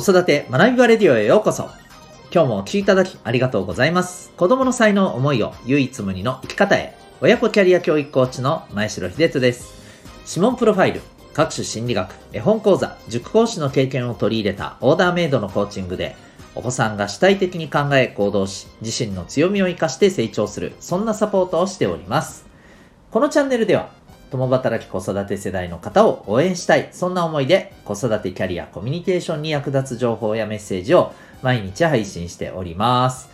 子育て学びバレディオへようこそ。今日もお聴きいただきありがとうございます。子供の才能思いを唯一無二の生き方へ。親子キャリア教育コーチの前城秀人です。指紋プロファイル、各種心理学、絵本講座、塾講師の経験を取り入れたオーダーメイドのコーチングで、お子さんが主体的に考え行動し、自身の強みを生かして成長する、そんなサポートをしております。このチャンネルでは、共働き子育て世代の方を応援したい、そんな思いで子育てキャリアコミュニケーションに役立つ情報やメッセージを毎日配信しております。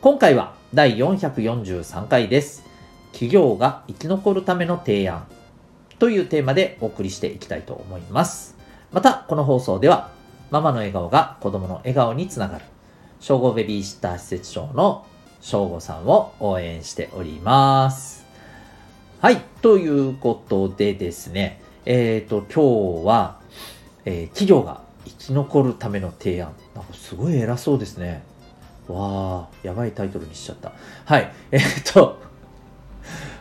今回は第443回です。企業が生き残るための提案というテーマでお送りしていきたいと思います。また、この放送では、ママの笑顔が子供の笑顔につながる、総合ベビーシッター施設長の正吾さんを応援しております。はい。ということでですね、えっ、と、今日は、えー企業が生き残るための提案。なんかすごい偉そうですね。わあ、やばいタイトルにしちゃった。はい。えっ、と、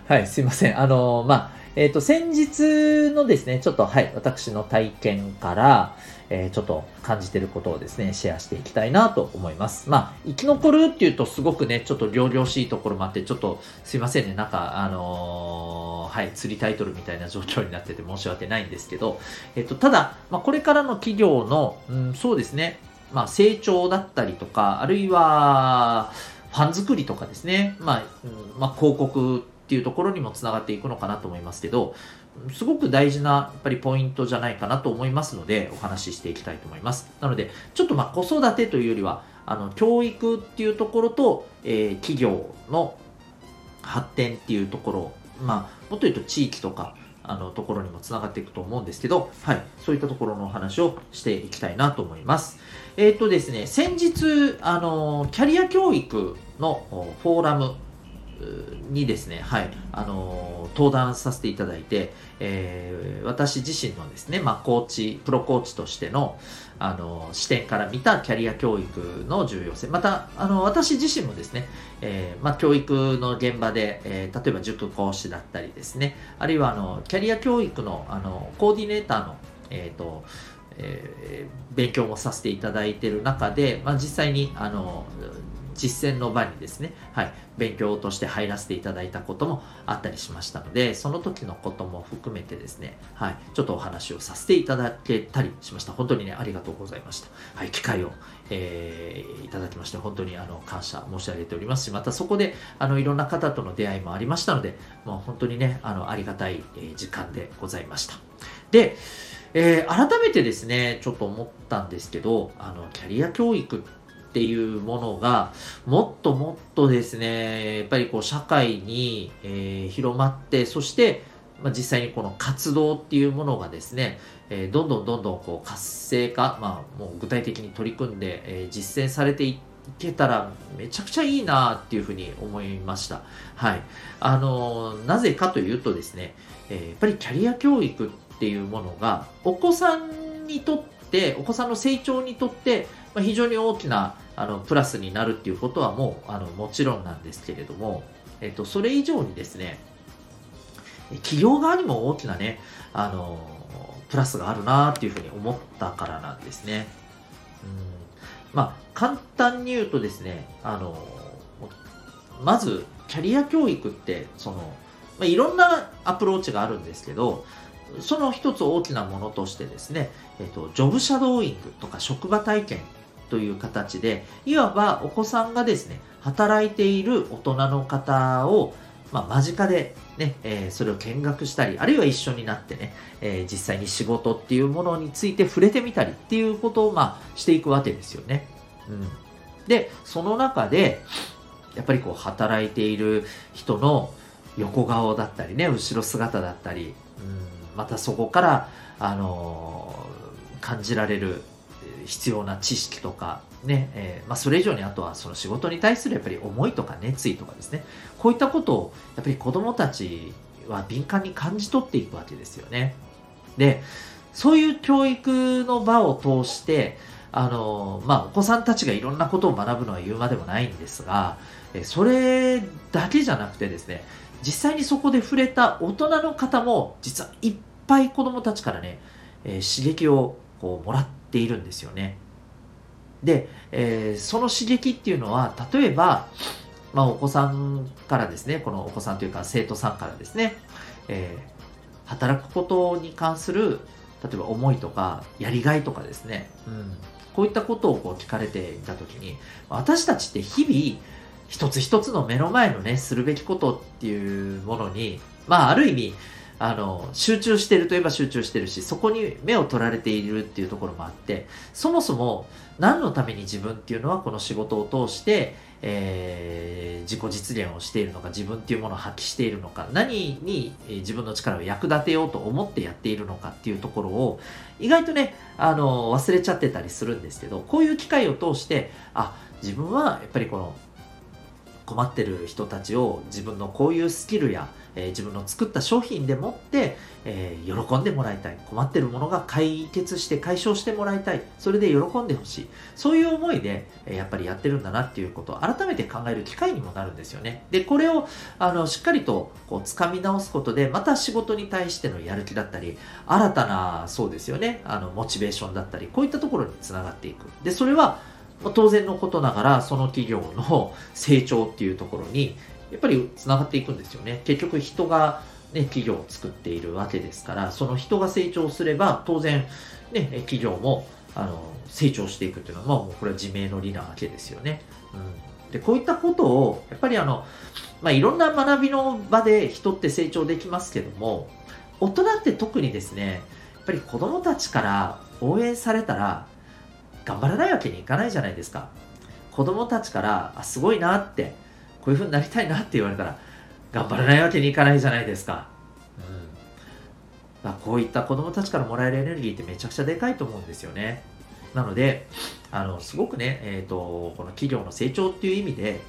はい、すいません。あのまあ、えっ、と、先日のですね、ちょっと、はい、私の体験から、えーちょっと感じてることをですね、シェアしていきたいなと思います。まあ、生き残るっていうとすごくね、ちょっと両々しいところもあって、ちょっとすいませんね、なんか、あのーはい、釣りタイトルみたいな状況になってて申し訳ないんですけど、えっ、と、ただ、まあ、これからの企業の、うん、そうですね、まあ、成長だったりとか、あるいは、ファン作りとかですね、まあ、うんまあ、広告っていうところにもつながっていくのかなと思いますけど、すごく大事なやっぱりポイントじゃないかなと思いますので、お話ししていきたいと思います。なので、ちょっとま子育てというよりは、あの教育っていうところと、えー企業の発展っていうところ、まあ、もっと言うと地域とか、あのところにもつながっていくと思うんですけど、はい、そういったところのお話をしていきたいなと思います。えっ、とですね、先日、あの、キャリア教育のフォーラムにですね、はい、あの、登壇させていただいて、えー私自身のですね、まあ、コーチ、プロコーチとしての、あの、視点から見たキャリア教育の重要性、また、あの、私自身もですね、えーまあ、教育の現場で、えー例えば塾講師だったりですね、あるいは、あの、キャリア教育の、あの、コーディネーターの、えっ、と、えー勉強もさせていただいている中で、まあ、実際にあの実践の場にですね、はい、勉強として入らせていただいたこともあったりしましたのでその時のことも含めてですね、はい、ちょっとお話をさせていただけたりしました。本当にねありがとうございました、はい、機会を、えーいただきまして本当にあの感謝申し上げておりますしまたそこであのいろんな方との出会いもありましたのでもう本当にねあのありがたい、え時間でございました。でえー改めてですね、ちょっと思ったんですけど、あの、キャリア教育っていうものが、もっともっとですね、やっぱりこう、社会に、えー広まって、そして、まあ、実際にこの活動っていうものがですね、えーどんどんどんどんこう活性化、まあ、もう具体的に取り組んで、えー実践されていけたらめちゃくちゃいいなっていうふうに思いました。はい。あのなぜかというとですね、えーやっぱりキャリア教育っていうものがお子さんにとってお子さんの成長にとって、まあ、非常に大きなあのプラスになるっていうことはもうあのもちろんなんですけれども、えっと、それ以上にですね企業側にも大きなねあのプラスがあるなっていうふうに思ったからなんですね。うんまあ簡単に言うとですねあのまずキャリア教育ってその、まあ、いろんなアプローチがあるんですけどその一つ大きなものとしてですね、えっと、ジョブシャドーイングとか職場体験という形で、いわばお子さんがですね、働いている大人の方を、まあ、間近でね、えーそれを見学したり、あるいは一緒になってね、えー実際に仕事っていうものについて触れてみたりっていうことを、まあ、していくわけですよね。うん。で、その中で、やっぱりこう、働いている人の横顔だったりね、後ろ姿だったり、うんまたそこから、あのー感じられる必要な知識とか、ね、えーまあ、それ以上にあとはその仕事に対するやっぱり思いとか熱意とかですね、こういったことをやっぱり子供たちは敏感に感じ取っていくわけですよね。で、そういう教育の場を通して、あの、まあ、お子さんたちがいろんなことを学ぶのは言うまでもないんですが、それだけじゃなくてですね、実際にそこで触れた大人の方も、実はいっぱい子供たちからね、えー刺激をこうもらってているんですよね。で、えー、その刺激っていうのは、例えば、まあ、お子さんからですね、このお子さんというか生徒さんからですね、えー、働くことに関する、例えば思いとか、やりがいとかですね、うん、こういったことをこう聞かれていたときに、私たちって日々、一つ一つの目の前のね、するべきことっていうものに、まあ、ある意味、あの、集中してるといえば集中してるし、そこに目を取られているっていうところもあって、そもそも何のために自分っていうのはこの仕事を通して、えー、自己実現をしているのか、自分っていうものを発揮しているのか、何に自分の力を役立てようと思ってやっているのかっていうところを、意外とね、あの、忘れちゃってたりするんですけど、こういう機会を通して、あ、自分はやっぱりこの困ってる人たちを自分のこういうスキルや、えー、自分の作った商品でもって、えー、喜んでもらいたい。困ってるものが解決して解消してもらいたい。それで喜んでほしい。そういう思いで、えー、やっぱりやってるんだなっていうことを改めて考える機会にもなるんですよね。でこれをあのしっかりとこう掴み直すことでまた仕事に対してのやる気だったり新たなそうですよね。あのモチベーションだったりこういったところにつながっていく。でそれは当然のことながらその企業の成長っていうところにやっぱりつながっていくんですよね。結局人が、ね、企業を作っているわけですからその人が成長すれば当然、ね、企業もあの成長していくっていうのはもうこれは自明の理なわけですよね。うん、でこういったことをやっぱりあの、まあ、いろんな学びの場で人って成長できますけども大人って特にですねやっぱり子供たちから応援されたら頑張らないわけにいかないじゃないですか。子供たちから、あ、すごいなって、こういう風になりたいなって言われたら、頑張らないわけにいかないじゃないですか。うん。まあ、こういった子供たちからもらえるエネルギーってめちゃくちゃでかいと思うんですよね。なので、あの、すごくね、えっ、ー、と、この企業の成長っていう意味で、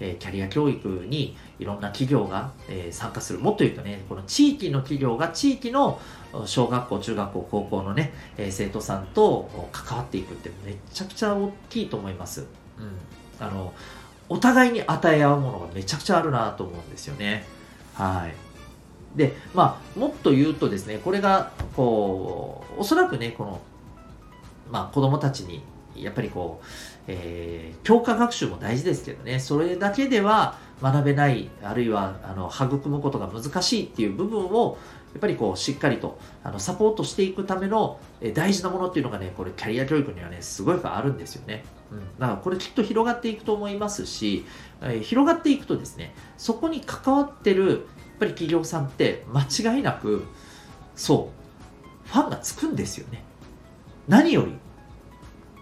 えー、キャリア教育にいろんな企業が、えー、参加する。もっと言うとね、この地域の企業が地域の小学校、中学校、高校のね、えー、生徒さんと関わっていくってめちゃくちゃ大きいと思います。うん。あの、お互いに与え合うものがめちゃくちゃあるなと思うんですよね。はい。で、まあ、もっと言うとですね、これが、こう、おそらくね、この、まあ、子供たちに、やっぱりこう、えー、教科学習も大事ですけどね、それだけでは学べない、あるいは、あの、育むことが難しいっていう部分を、やっぱりこう、しっかりと、あの、サポートしていくための、え大事なものっていうのがね、これ、キャリア教育にはね、すごいあるんですよね。うん。だから、これきっと広がっていくと思いますし、えー、広がっていくとですね、そこに関わってる、やっぱり企業さんって間違いなく、そう、ファンがつくんですよね。何より、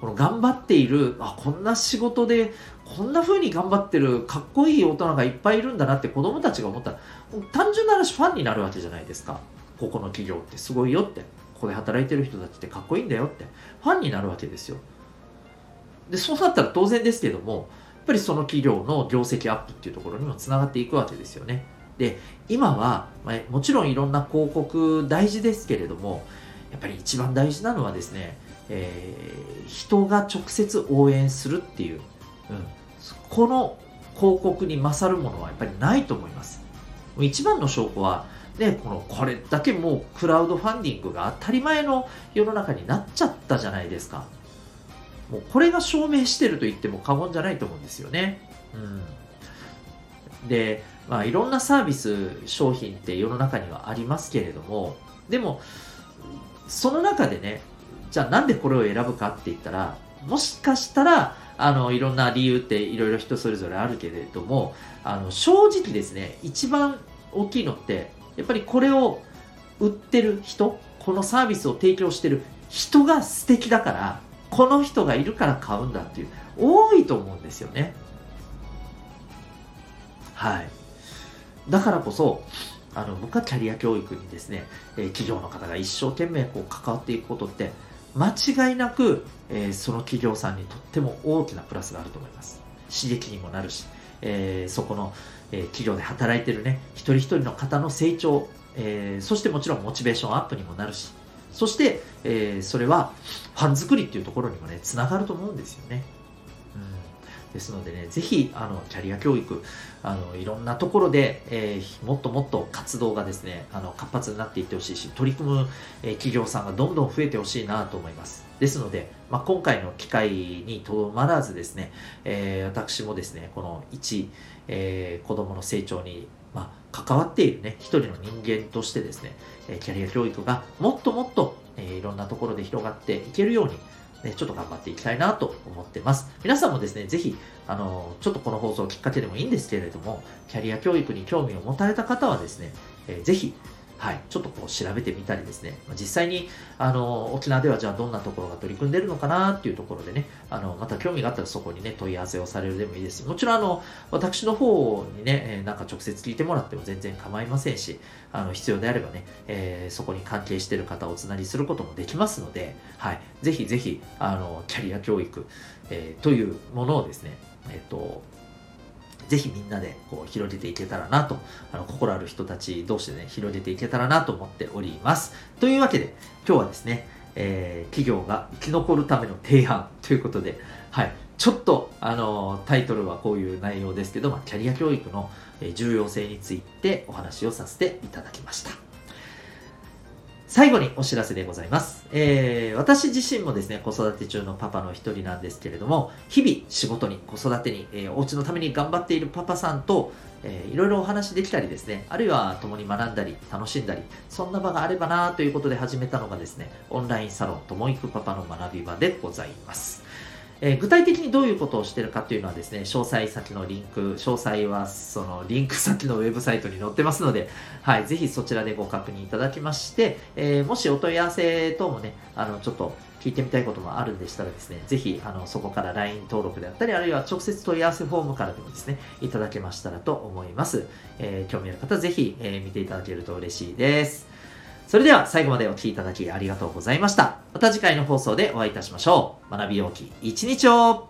この頑張っている、あ、こんな仕事で、こんな風に頑張ってるかっこいい大人がいっぱいいるんだなって子供たちが思ったら、単純な話ファンになるわけじゃないですか。ここの企業ってすごいよって。ここで働いてる人たちってかっこいいんだよって。ファンになるわけですよ。で、そうなったら当然ですけども、やっぱりその企業の業績アップっていうところにもつながっていくわけですよね。で、今は、まあ、もちろんいろんな広告大事ですけれども、やっぱり一番大事なのはですね、えー、人が直接応援するっていう、うん、この広告に勝るものはやっぱりないと思います。一番の証拠は、ね、このこれだけもうクラウドファンディングが当たり前の世の中になっちゃったじゃないですか。もうこれが証明してると言っても過言じゃないと思うんですよね。うん、で、まあ、いろんなサービス、商品って世の中にはありますけれども、でも、その中でね、じゃあなんでこれを選ぶかって言ったら、もしかしたら、あの、いろんな理由っていろいろ人それぞれあるけれども、あの、正直ですね、一番大きいのって、やっぱりこれを売ってる人、このサービスを提供してる人が素敵だから、この人がいるから買うんだっていう、多いと思うんですよね。はい。だからこそ、あの、僕はキャリア教育にですね、えー、企業の方が一生懸命こう関わっていくことって、間違いなく、えー、その企業さんにとっても大きなプラスがあると思います。刺激にもなるし、えー、そこの、えー、企業で働いてるね、一人一人の方の成長、え、そしてもちろんモチベーションアップにもなるし、そして、え、それはファン作りっていうところにもね、つながると思うんですよね。うん、ですのでね、ぜひ、あの、キャリア教育、あの、いろんなところで、えー、もっともっと活動がですね、あの、活発になっていってほしいし、取り組む、えー、企業さんがどんどん増えてほしいなと思います。ですので、まあ、今回の機会にとどまらずですね、えー、私もですね、この一、えー、子供の成長に、まあ、関わっているね、一人の人間としてですね、キャリア教育がもっともっと、えいろんなところで広がっていけるように、ね、ちょっと頑張っていきたいなと思ってます。皆さんもですね、ぜひ、あの、ちょっとこの放送をきっかけでもいいんですけれども、キャリア教育に興味を持たれた方はですね、えー、ぜひ、はい、ちょっとこう調べてみたりですね、実際にあの沖縄ではじゃあどんなところが取り組んでるのかなっていうところでね、あのまた興味があったらそこにね、問い合わせをされるでもいいです。し、もちろんあの私の方にね、なんか直接聞いてもらっても全然構いませんし、あの必要であればね、えー、そこに関係してる方をおつなぎすることもできますので、はい、ぜひぜひあのキャリア教育、えー、というものをですね、えっ、と、ぜひみんなでこう広げていけたらなと、あの心ある人たち同士でね、広げていけたらなと思っております。というわけで、今日はですね、えー、企業が生き残るための提案ということで、はい、ちょっと、あのタイトルはこういう内容ですけど、まあ、キャリア教育の重要性についてお話をさせていただきました。最後にお知らせでございます。えー、私自身もですね、子育て中のパパの一人なんですけれども、日々仕事に、子育てに、えー、お家のために頑張っているパパさんと、えー、いろいろお話できたりですね、あるいは共に学んだり、楽しんだり、そんな場があればなということで始めたのがですね、オンラインサロン、ともいくパパの学び場でございます。えー、具体的にどういうことをしてるかというのはですね、詳細先のリンク、詳細はそのリンク先のウェブサイトに載ってますので、はい、ぜひそちらでご確認いただきまして、えー、もしお問い合わせ等もね、あの、ちょっと聞いてみたいこともあるんでしたらですね、ぜひ、あの、そこから LINE 登録であったり、あるいは直接問い合わせフォームからでもですね、いただけましたらと思います。えー、興味ある方、ぜひ、え見ていただけると嬉しいです。それでは最後までお聴きいただきありがとうございました。また次回の放送でお会いいたしましょう。学びようき一日を